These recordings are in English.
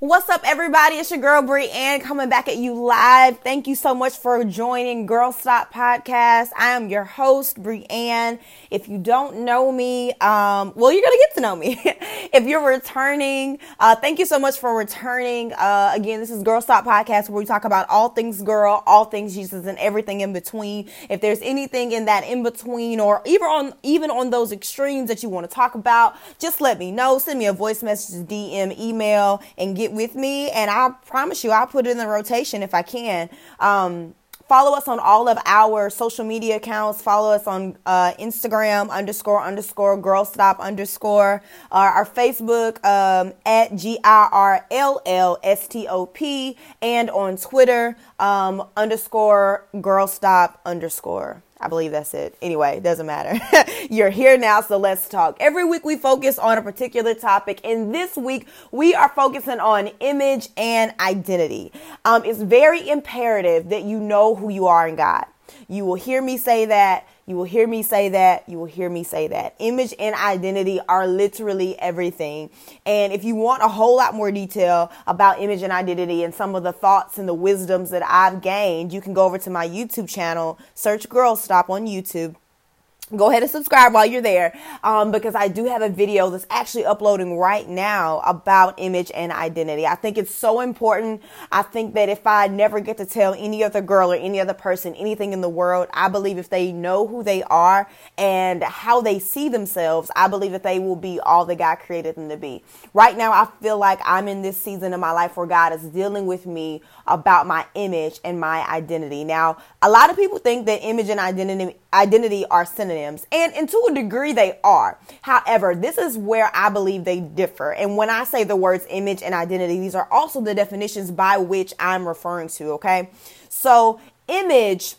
What's up, everybody? It's your girl Brianne coming back at you live. Thank you so much for joining Girl Stop Podcast. I am your host, Brianne. If you don't know me, um, well, you're gonna get to know me. if you're returning, uh, thank you so much for returning. Uh, again, this is Girl Stop Podcast where we talk about all things girl, all things Jesus, and everything in between. If there's anything in that in between, or even on even on those extremes that you want to talk about, just let me know. Send me a voice message, DM, email, and get with me, and I promise you, I'll put it in the rotation if I can. Um, follow us on all of our social media accounts. Follow us on uh, Instagram underscore underscore girl stop underscore uh, our Facebook um, at G I R L L S T O P and on Twitter um, underscore girl stop underscore. I believe that's it. Anyway, it doesn't matter. You're here now, so let's talk. Every week we focus on a particular topic, and this week we are focusing on image and identity. Um, it's very imperative that you know who you are in God. You will hear me say that you will hear me say that. You will hear me say that. Image and identity are literally everything. And if you want a whole lot more detail about image and identity and some of the thoughts and the wisdoms that I've gained, you can go over to my YouTube channel, search Girl Stop on YouTube go ahead and subscribe while you're there um, because I do have a video that's actually uploading right now about image and identity. I think it's so important. I think that if I never get to tell any other girl or any other person anything in the world, I believe if they know who they are and how they see themselves, I believe that they will be all that God created them to be. Right now, I feel like I'm in this season of my life where God is dealing with me about my image and my identity. Now, a lot of people think that image and identity identity are synonyms, and, and to a degree they are. However, this is where I believe they differ. And when I say the words image and identity, these are also the definitions by which I'm referring to, okay? So, image,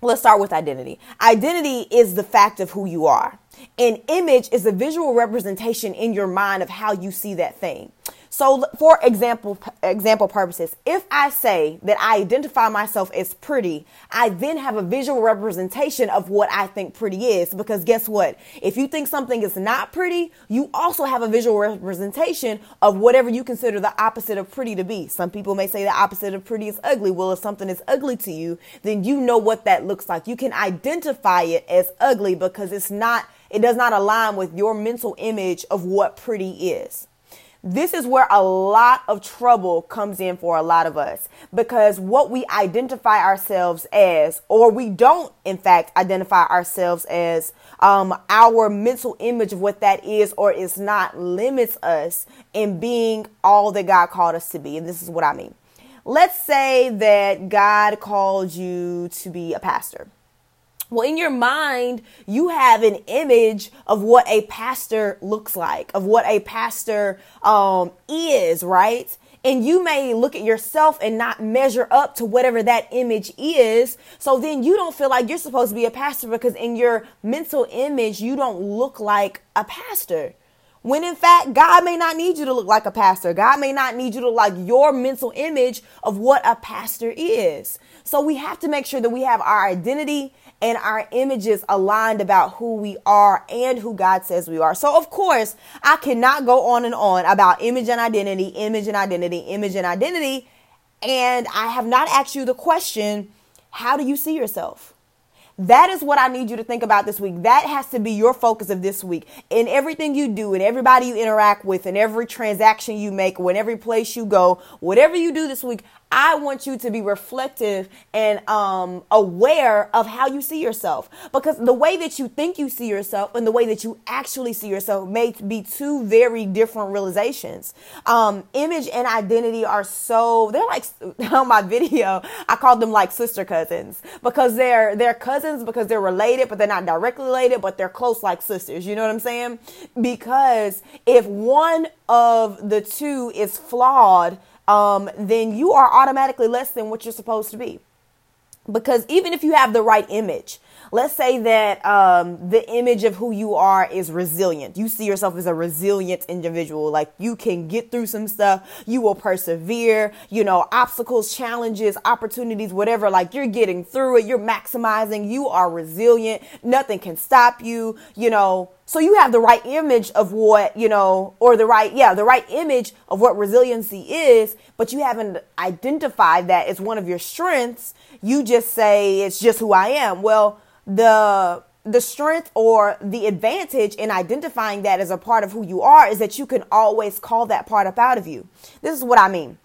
let's start with identity. Identity is the fact of who you are. An image is a visual representation in your mind of how you see that thing. So, for example, example purposes, if I say that I identify myself as pretty, I then have a visual representation of what I think pretty is. Because guess what? If you think something is not pretty, you also have a visual representation of whatever you consider the opposite of pretty to be. Some people may say the opposite of pretty is ugly. Well, if something is ugly to you, then you know what that looks like. You can identify it as ugly because it's not, it does not align with your mental image of what pretty is. This is where a lot of trouble comes in for a lot of us because what we identify ourselves as, or we don't, in fact, identify ourselves as, um, our mental image of what that is or is not limits us in being all that God called us to be. And this is what I mean. Let's say that God called you to be a pastor. Well, in your mind, you have an image of what a pastor looks like, of what a pastor um, is, right? And you may look at yourself and not measure up to whatever that image is. So then you don't feel like you're supposed to be a pastor because in your mental image, you don't look like a pastor. When in fact, God may not need you to look like a pastor. God may not need you to like your mental image of what a pastor is. So we have to make sure that we have our identity and our images aligned about who we are and who God says we are. So, of course, I cannot go on and on about image and identity, image and identity, image and identity. And I have not asked you the question how do you see yourself? That is what I need you to think about this week. That has to be your focus of this week. In everything you do, in everybody you interact with, in every transaction you make, in every place you go, whatever you do this week, I want you to be reflective and um, aware of how you see yourself. Because the way that you think you see yourself and the way that you actually see yourself may be two very different realizations. Um, image and identity are so, they're like, on my video, I called them like sister cousins because they're, they're cousins because they're related, but they're not directly related, but they're close like sisters. You know what I'm saying? Because if one of the two is flawed, um, then you are automatically less than what you're supposed to be. Because even if you have the right image, Let's say that um, the image of who you are is resilient. You see yourself as a resilient individual. Like you can get through some stuff. You will persevere. You know, obstacles, challenges, opportunities, whatever. Like you're getting through it. You're maximizing. You are resilient. Nothing can stop you. You know, so you have the right image of what, you know, or the right, yeah, the right image of what resiliency is, but you haven't identified that as one of your strengths. You just say it's just who I am. Well, the the strength or the advantage in identifying that as a part of who you are is that you can always call that part up out of you. This is what I mean.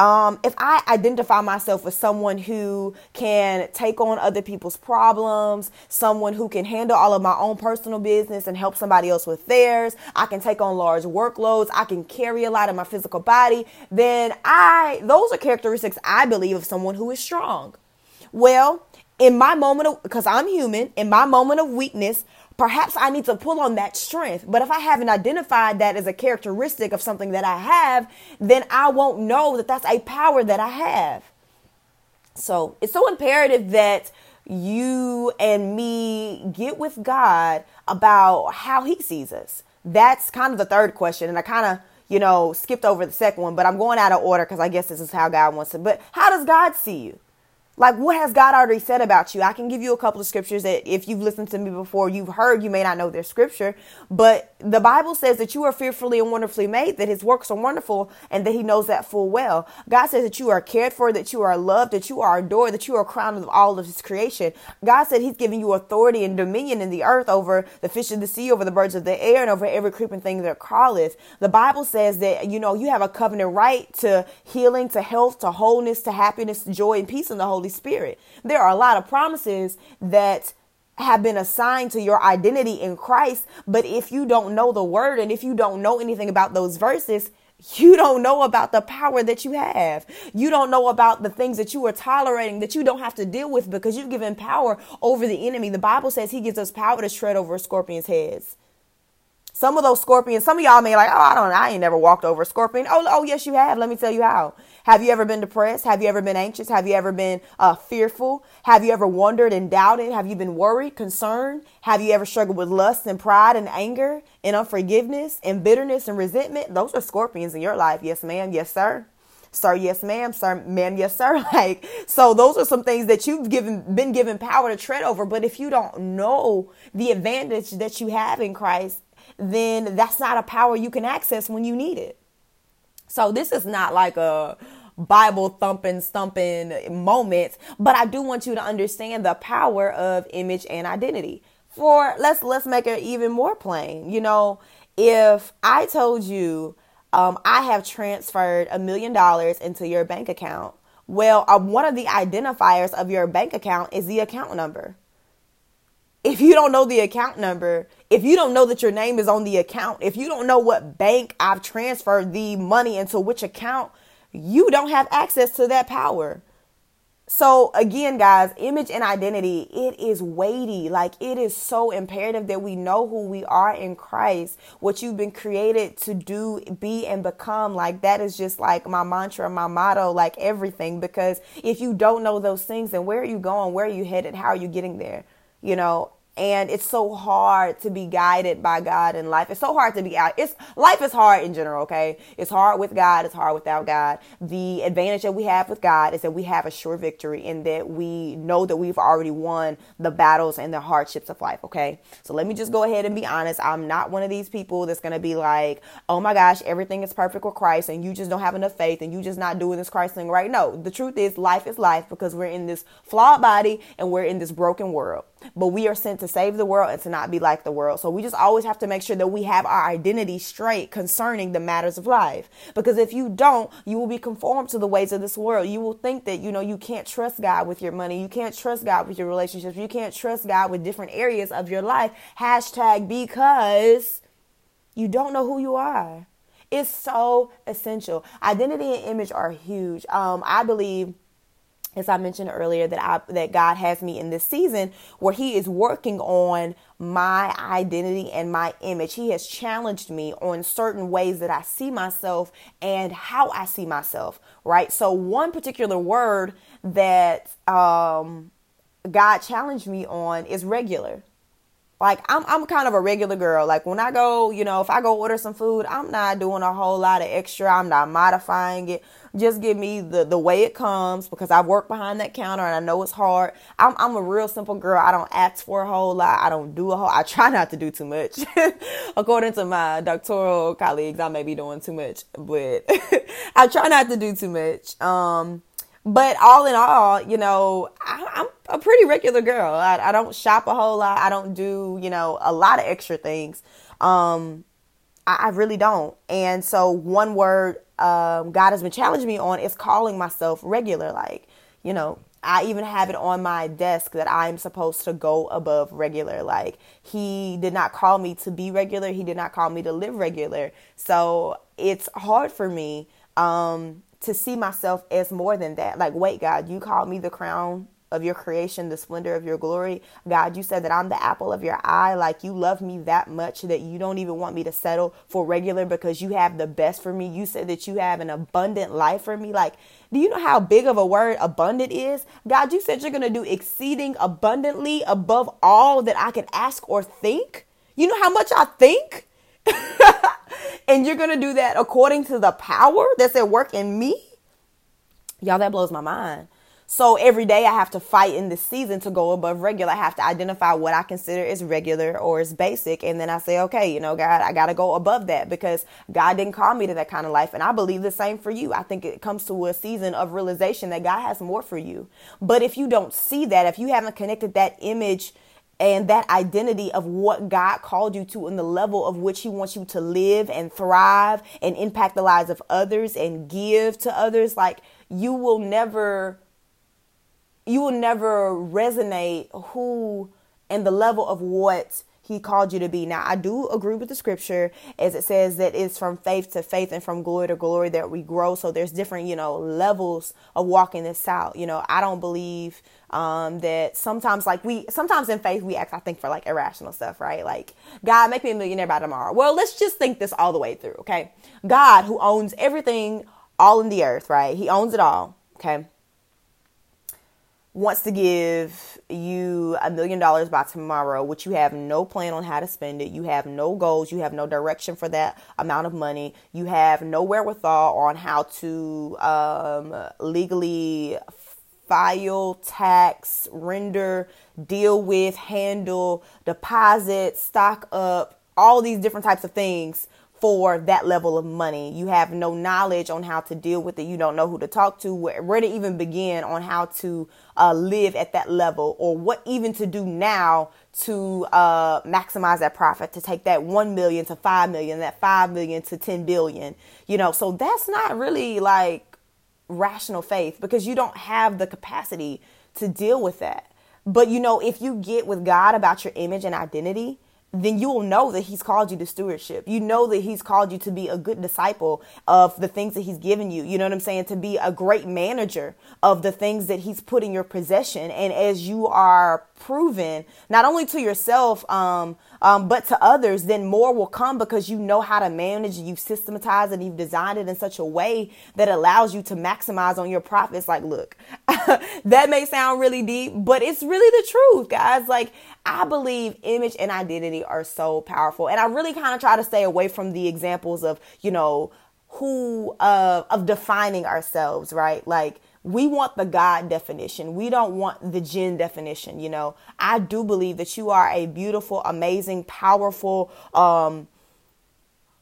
Um, if I identify myself as someone who can take on other people's problems, someone who can handle all of my own personal business and help somebody else with theirs, I can take on large workloads, I can carry a lot of my physical body, then I, those are characteristics I believe of someone who is strong. Well, in my moment of, because I'm human, in my moment of weakness, perhaps I need to pull on that strength. But if I haven't identified that as a characteristic of something that I have, then I won't know that that's a power that I have. So it's so imperative that you and me get with God about how He sees us. That's kind of the third question. And I kind of, you know, skipped over the second one, but I'm going out of order because I guess this is how God wants it. But how does God see you? Like, what has God already said about you? I can give you a couple of scriptures that if you've listened to me before, you've heard, you may not know their scripture, but the Bible says that you are fearfully and wonderfully made, that his works are wonderful, and that he knows that full well. God says that you are cared for, that you are loved, that you are adored, that you are crowned with all of his creation. God said he's giving you authority and dominion in the earth over the fish of the sea, over the birds of the air, and over every creeping thing that crawleth. The Bible says that, you know, you have a covenant right to healing, to health, to wholeness, to happiness, to joy, and peace in the Holy Spirit. There are a lot of promises that have been assigned to your identity in Christ. But if you don't know the word and if you don't know anything about those verses, you don't know about the power that you have. You don't know about the things that you are tolerating that you don't have to deal with because you've given power over the enemy. The Bible says he gives us power to tread over scorpions' heads. Some of those scorpions, some of y'all may like, oh, I don't I ain't never walked over a scorpion. Oh, oh, yes, you have. Let me tell you how. Have you ever been depressed? Have you ever been anxious? Have you ever been uh, fearful? Have you ever wondered and doubted? Have you been worried, concerned? Have you ever struggled with lust and pride and anger and unforgiveness and bitterness and resentment? Those are scorpions in your life. Yes, ma'am. Yes, sir sir yes ma'am sir ma'am yes sir like so those are some things that you've given been given power to tread over but if you don't know the advantage that you have in christ then that's not a power you can access when you need it. So this is not like a Bible thumping, stumping moment, but I do want you to understand the power of image and identity. For let's let's make it even more plain. You know, if I told you um, I have transferred a million dollars into your bank account, well, uh, one of the identifiers of your bank account is the account number if you don't know the account number, if you don't know that your name is on the account, if you don't know what bank I've transferred the money into which account, you don't have access to that power. So again, guys, image and identity, it is weighty. Like it is so imperative that we know who we are in Christ, what you've been created to do, be and become. Like that is just like my mantra, my motto, like everything. Because if you don't know those things, then where are you going? Where are you headed? How are you getting there? You know and it's so hard to be guided by God in life. It's so hard to be out. It's life is hard in general, okay? It's hard with God, it's hard without God. The advantage that we have with God is that we have a sure victory in that we know that we've already won the battles and the hardships of life, okay? So let me just go ahead and be honest. I'm not one of these people that's going to be like, "Oh my gosh, everything is perfect with Christ and you just don't have enough faith and you just not doing this Christ thing right." No, the truth is life is life because we're in this flawed body and we're in this broken world but we are sent to save the world and to not be like the world. So we just always have to make sure that we have our identity straight concerning the matters of life. Because if you don't, you will be conformed to the ways of this world. You will think that, you know, you can't trust God with your money. You can't trust God with your relationships. You can't trust God with different areas of your life. Hashtag because you don't know who you are. It's so essential. Identity and image are huge. Um, I believe as I mentioned earlier, that I that God has me in this season where He is working on my identity and my image. He has challenged me on certain ways that I see myself and how I see myself. Right. So one particular word that um, God challenged me on is regular. Like I'm I'm kind of a regular girl. Like when I go, you know, if I go order some food, I'm not doing a whole lot of extra. I'm not modifying it. Just give me the the way it comes because I work behind that counter and I know it's hard. I'm I'm a real simple girl. I don't ask for a whole lot. I don't do a whole I try not to do too much. According to my doctoral colleagues, I may be doing too much, but I try not to do too much. Um but all in all, you know, I, am a pretty regular girl. I, I, don't shop a whole lot. I don't do, you know, a lot of extra things. Um, I, I really don't. And so, one word um, God has been challenging me on is calling myself regular. Like, you know, I even have it on my desk that I'm supposed to go above regular. Like, He did not call me to be regular, He did not call me to live regular. So, it's hard for me. Um, to see myself as more than that. Like, wait, God, you called me the crown of your creation, the splendor of your glory. God, you said that I'm the apple of your eye. Like, you love me that much that you don't even want me to settle for regular because you have the best for me. You said that you have an abundant life for me. Like, do you know how big of a word abundant is? God, you said you're going to do exceeding abundantly above all that I could ask or think. You know how much I think? and you're going to do that according to the power that's at work in me? Y'all, that blows my mind. So every day I have to fight in this season to go above regular. I have to identify what I consider is regular or is basic. And then I say, okay, you know, God, I got to go above that because God didn't call me to that kind of life. And I believe the same for you. I think it comes to a season of realization that God has more for you. But if you don't see that, if you haven't connected that image and that identity of what God called you to and the level of which He wants you to live and thrive and impact the lives of others and give to others, like you will never, you will never resonate who and the level of what he called you to be. Now, I do agree with the scripture as it says that it's from faith to faith and from glory to glory that we grow. So there's different, you know, levels of walking this out. You know, I don't believe um, that sometimes like we sometimes in faith we act I think for like irrational stuff, right? Like God make me a millionaire by tomorrow. Well, let's just think this all the way through, okay? God who owns everything all in the earth, right? He owns it all, okay? Wants to give you a million dollars by tomorrow, which you have no plan on how to spend it, you have no goals, you have no direction for that amount of money, you have no wherewithal on how to um, legally file, tax, render, deal with, handle, deposit, stock up, all these different types of things for that level of money. You have no knowledge on how to deal with it. You don't know who to talk to, where, where to even begin on how to uh, live at that level, or what even to do now to uh, maximize that profit, to take that 1 million to 5 million, that 5 million to 10 billion. You know, so that's not really like rational faith because you don't have the capacity to deal with that. But you know, if you get with God about your image and identity, then you will know that he's called you to stewardship. You know that he's called you to be a good disciple of the things that he's given you. You know what I'm saying? To be a great manager of the things that he's put in your possession. And as you are proven, not only to yourself, um, um, but to others, then more will come because you know how to manage. You've systematized and you've designed it in such a way that allows you to maximize on your profits. Like, look, that may sound really deep, but it's really the truth, guys. Like, I believe image and identity are so powerful. And I really kind of try to stay away from the examples of, you know, who, uh, of defining ourselves, right? Like, we want the God definition. We don't want the Jen definition. You know, I do believe that you are a beautiful, amazing, powerful, um,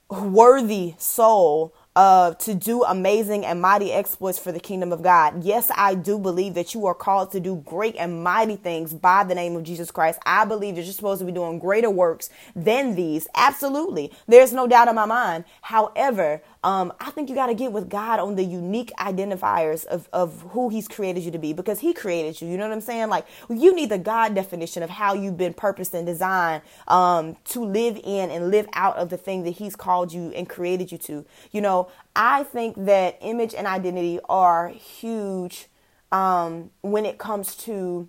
worthy soul uh, to do amazing and mighty exploits for the kingdom of God. Yes, I do believe that you are called to do great and mighty things by the name of Jesus Christ. I believe that you're supposed to be doing greater works than these. Absolutely. There's no doubt in my mind. However, um, I think you got to get with God on the unique identifiers of, of who He's created you to be because He created you. You know what I'm saying? Like, you need the God definition of how you've been purposed and designed um, to live in and live out of the thing that He's called you and created you to. You know, I think that image and identity are huge um, when it comes to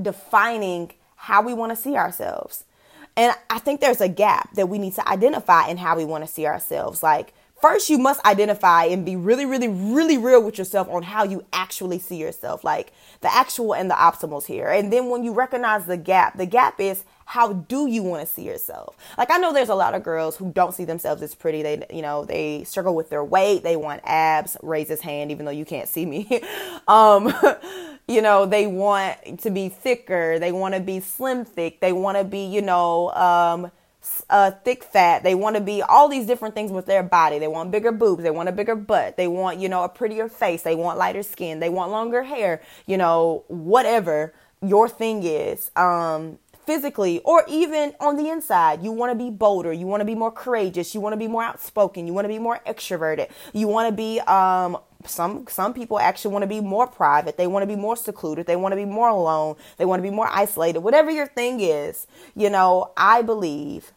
defining how we want to see ourselves. And I think there's a gap that we need to identify in how we want to see ourselves. Like first you must identify and be really, really, really real with yourself on how you actually see yourself, like the actual and the optimals here. And then when you recognize the gap, the gap is how do you want to see yourself? Like I know there's a lot of girls who don't see themselves as pretty. They you know, they struggle with their weight, they want abs, raise his hand even though you can't see me. um you know, they want to be thicker, they want to be slim thick, they want to be, you know, um uh, thick fat. They want to be all these different things with their body. They want bigger boobs. They want a bigger butt. They want, you know, a prettier face. They want lighter skin. They want longer hair, you know, whatever your thing is. Um, physically or even on the inside. You want to be bolder. You want to be more courageous. You want to be more outspoken. You want to be more extroverted. You want to be um some some people actually want to be more private. They want to be more secluded. They want to be more alone. They want to be more isolated. Whatever your thing is, you know, I believe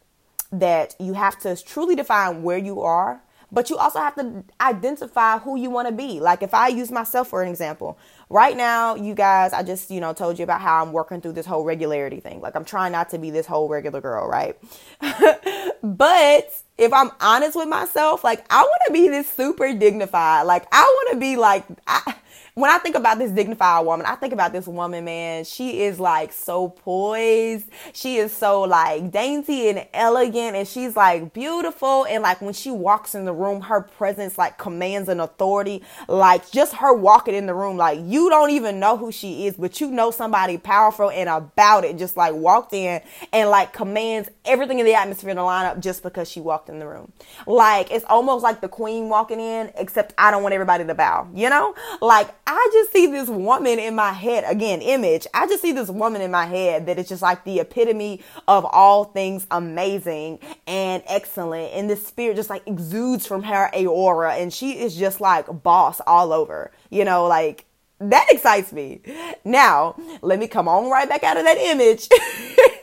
that you have to truly define where you are, but you also have to identify who you want to be. Like if I use myself for an example, right now, you guys, I just, you know, told you about how I'm working through this whole regularity thing. Like I'm trying not to be this whole regular girl, right? but if I'm honest with myself, like I want to be this super dignified. Like I want to be like I, when I think about this dignified woman, I think about this woman, man. She is like so poised. She is so like dainty and elegant and she's like beautiful. And like when she walks in the room, her presence like commands an authority. Like just her walking in the room, like you don't even know who she is, but you know somebody powerful and about it. Just like walked in and like commands everything in the atmosphere in the lineup just because she walked in the room. Like it's almost like the queen walking in, except I don't want everybody to bow, you know? Like I just see this woman in my head, again, image. I just see this woman in my head that is just like the epitome of all things amazing and excellent. And this spirit just like exudes from her aura. And she is just like boss all over, you know, like that excites me. Now, let me come on right back out of that image.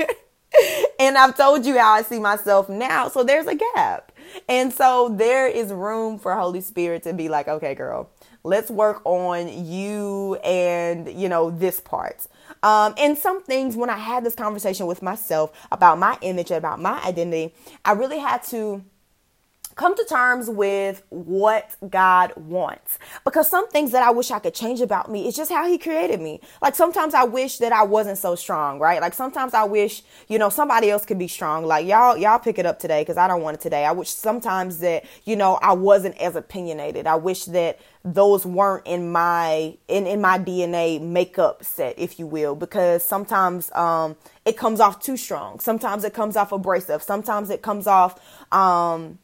and I've told you how I see myself now. So there's a gap. And so there is room for Holy Spirit to be like, okay, girl, let's work on you and, you know, this part. Um, and some things, when I had this conversation with myself about my image, about my identity, I really had to come to terms with what God wants. Because some things that I wish I could change about me is just how He created me. Like sometimes I wish that I wasn't so strong, right? Like sometimes I wish, you know, somebody else could be strong. Like y'all, y'all pick it up today because I don't want it today. I wish sometimes that, you know, I wasn't as opinionated. I wish that those weren't in my in in my DNA makeup set, if you will, because sometimes um it comes off too strong. Sometimes it comes off abrasive. Sometimes it comes off um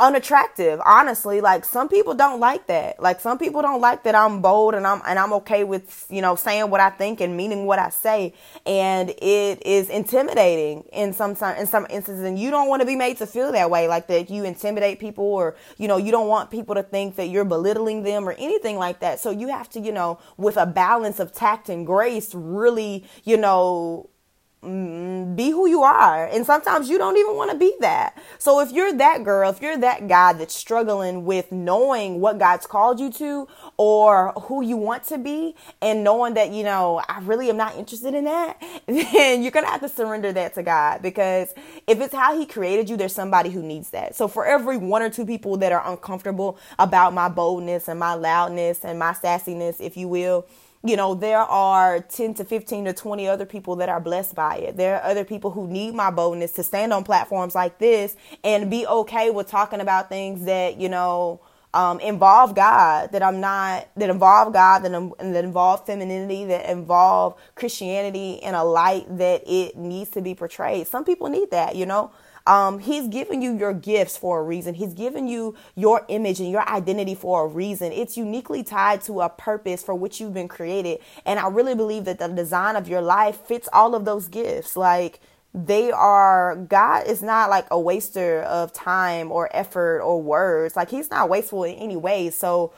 unattractive honestly. Like some people don't like that. Like some people don't like that i'm bold and i'm and i'm okay with you know saying what i think and meaning what i say. And it is intimidating in some in some instances. And you don't want to be made to feel that way like that you intimidate people or you know you don't want people to think that you're belittling them or anything like that. So you have to you know with a balance of tact and grace really you know Mm, be who you are. And sometimes you don't even want to be that. So if you're that girl, if you're that guy that's struggling with knowing what God's called you to or who you want to be and knowing that, you know, I really am not interested in that, then you're going to have to surrender that to God because if it's how he created you, there's somebody who needs that. So for every one or two people that are uncomfortable about my boldness and my loudness and my sassiness, if you will, you know, there are 10 to 15 to 20 other people that are blessed by it. There are other people who need my boldness to stand on platforms like this and be okay with talking about things that, you know, um, involve God, that I'm not, that involve God, that, that involve femininity, that involve Christianity in a light that it needs to be portrayed. Some people need that, you know. Um, he's given you your gifts for a reason. He's given you your image and your identity for a reason. It's uniquely tied to a purpose for which you've been created. And I really believe that the design of your life fits all of those gifts. Like, they are God is not like a waster of time or effort or words. Like he's not wasteful in any way. So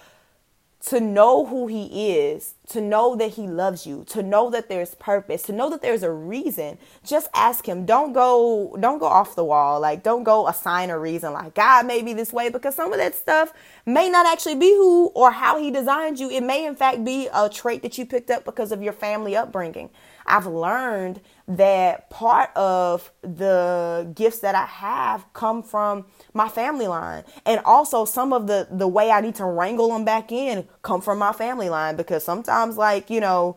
to know who he is, to know that he loves you, to know that there's purpose, to know that there's a reason, just ask him. Don't go don't go off the wall. Like don't go assign a reason like God made me this way because some of that stuff may not actually be who or how he designed you. It may in fact be a trait that you picked up because of your family upbringing. I've learned that part of the gifts that I have come from my family line. And also some of the the way I need to wrangle them back in come from my family line because sometimes like, you know,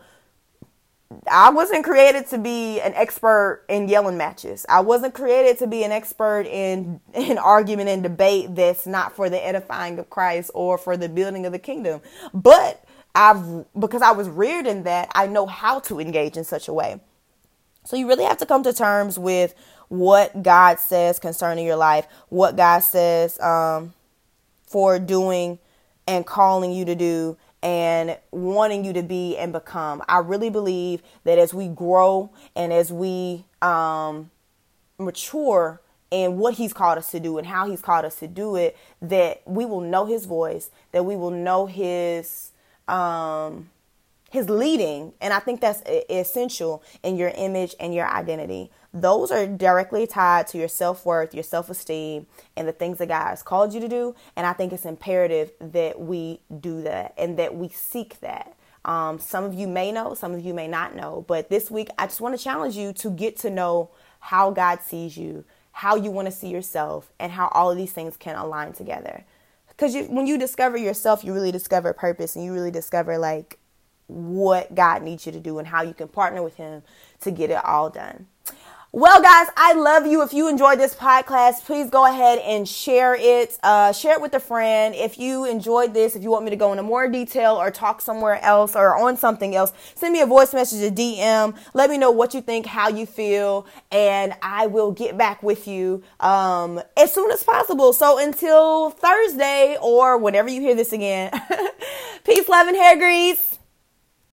I wasn't created to be an expert in yelling matches. I wasn't created to be an expert in in argument and debate that's not for the edifying of Christ or for the building of the kingdom. But I've because I was reared in that, I know how to engage in such a way. So you really have to come to terms with what God says concerning your life, what God says um, for doing and calling you to do and wanting you to be and become. I really believe that as we grow and as we um, mature in what He's called us to do and how He's called us to do it, that we will know His voice, that we will know His. Um, his leading and i think that's essential in your image and your identity those are directly tied to your self-worth your self-esteem and the things that god has called you to do. And i think it's imperative that we do that and that we seek that. Um, some of you may know some of you may not know but this week i just want to challenge you to get to know how god sees you how you want to see yourself and how all of these things can align together. Because when you discover yourself you really discover purpose and you really discover like what God needs you to do and how you can partner with Him to get it all done. Well, guys, I love you. If you enjoyed this podcast, please go ahead and share it. Uh, share it with a friend. If you enjoyed this, if you want me to go into more detail or talk somewhere else or on something else, send me a voice message, a DM. Let me know what you think, how you feel, and I will get back with you um, as soon as possible. So until Thursday or whenever you hear this again, peace, love, and hair grease.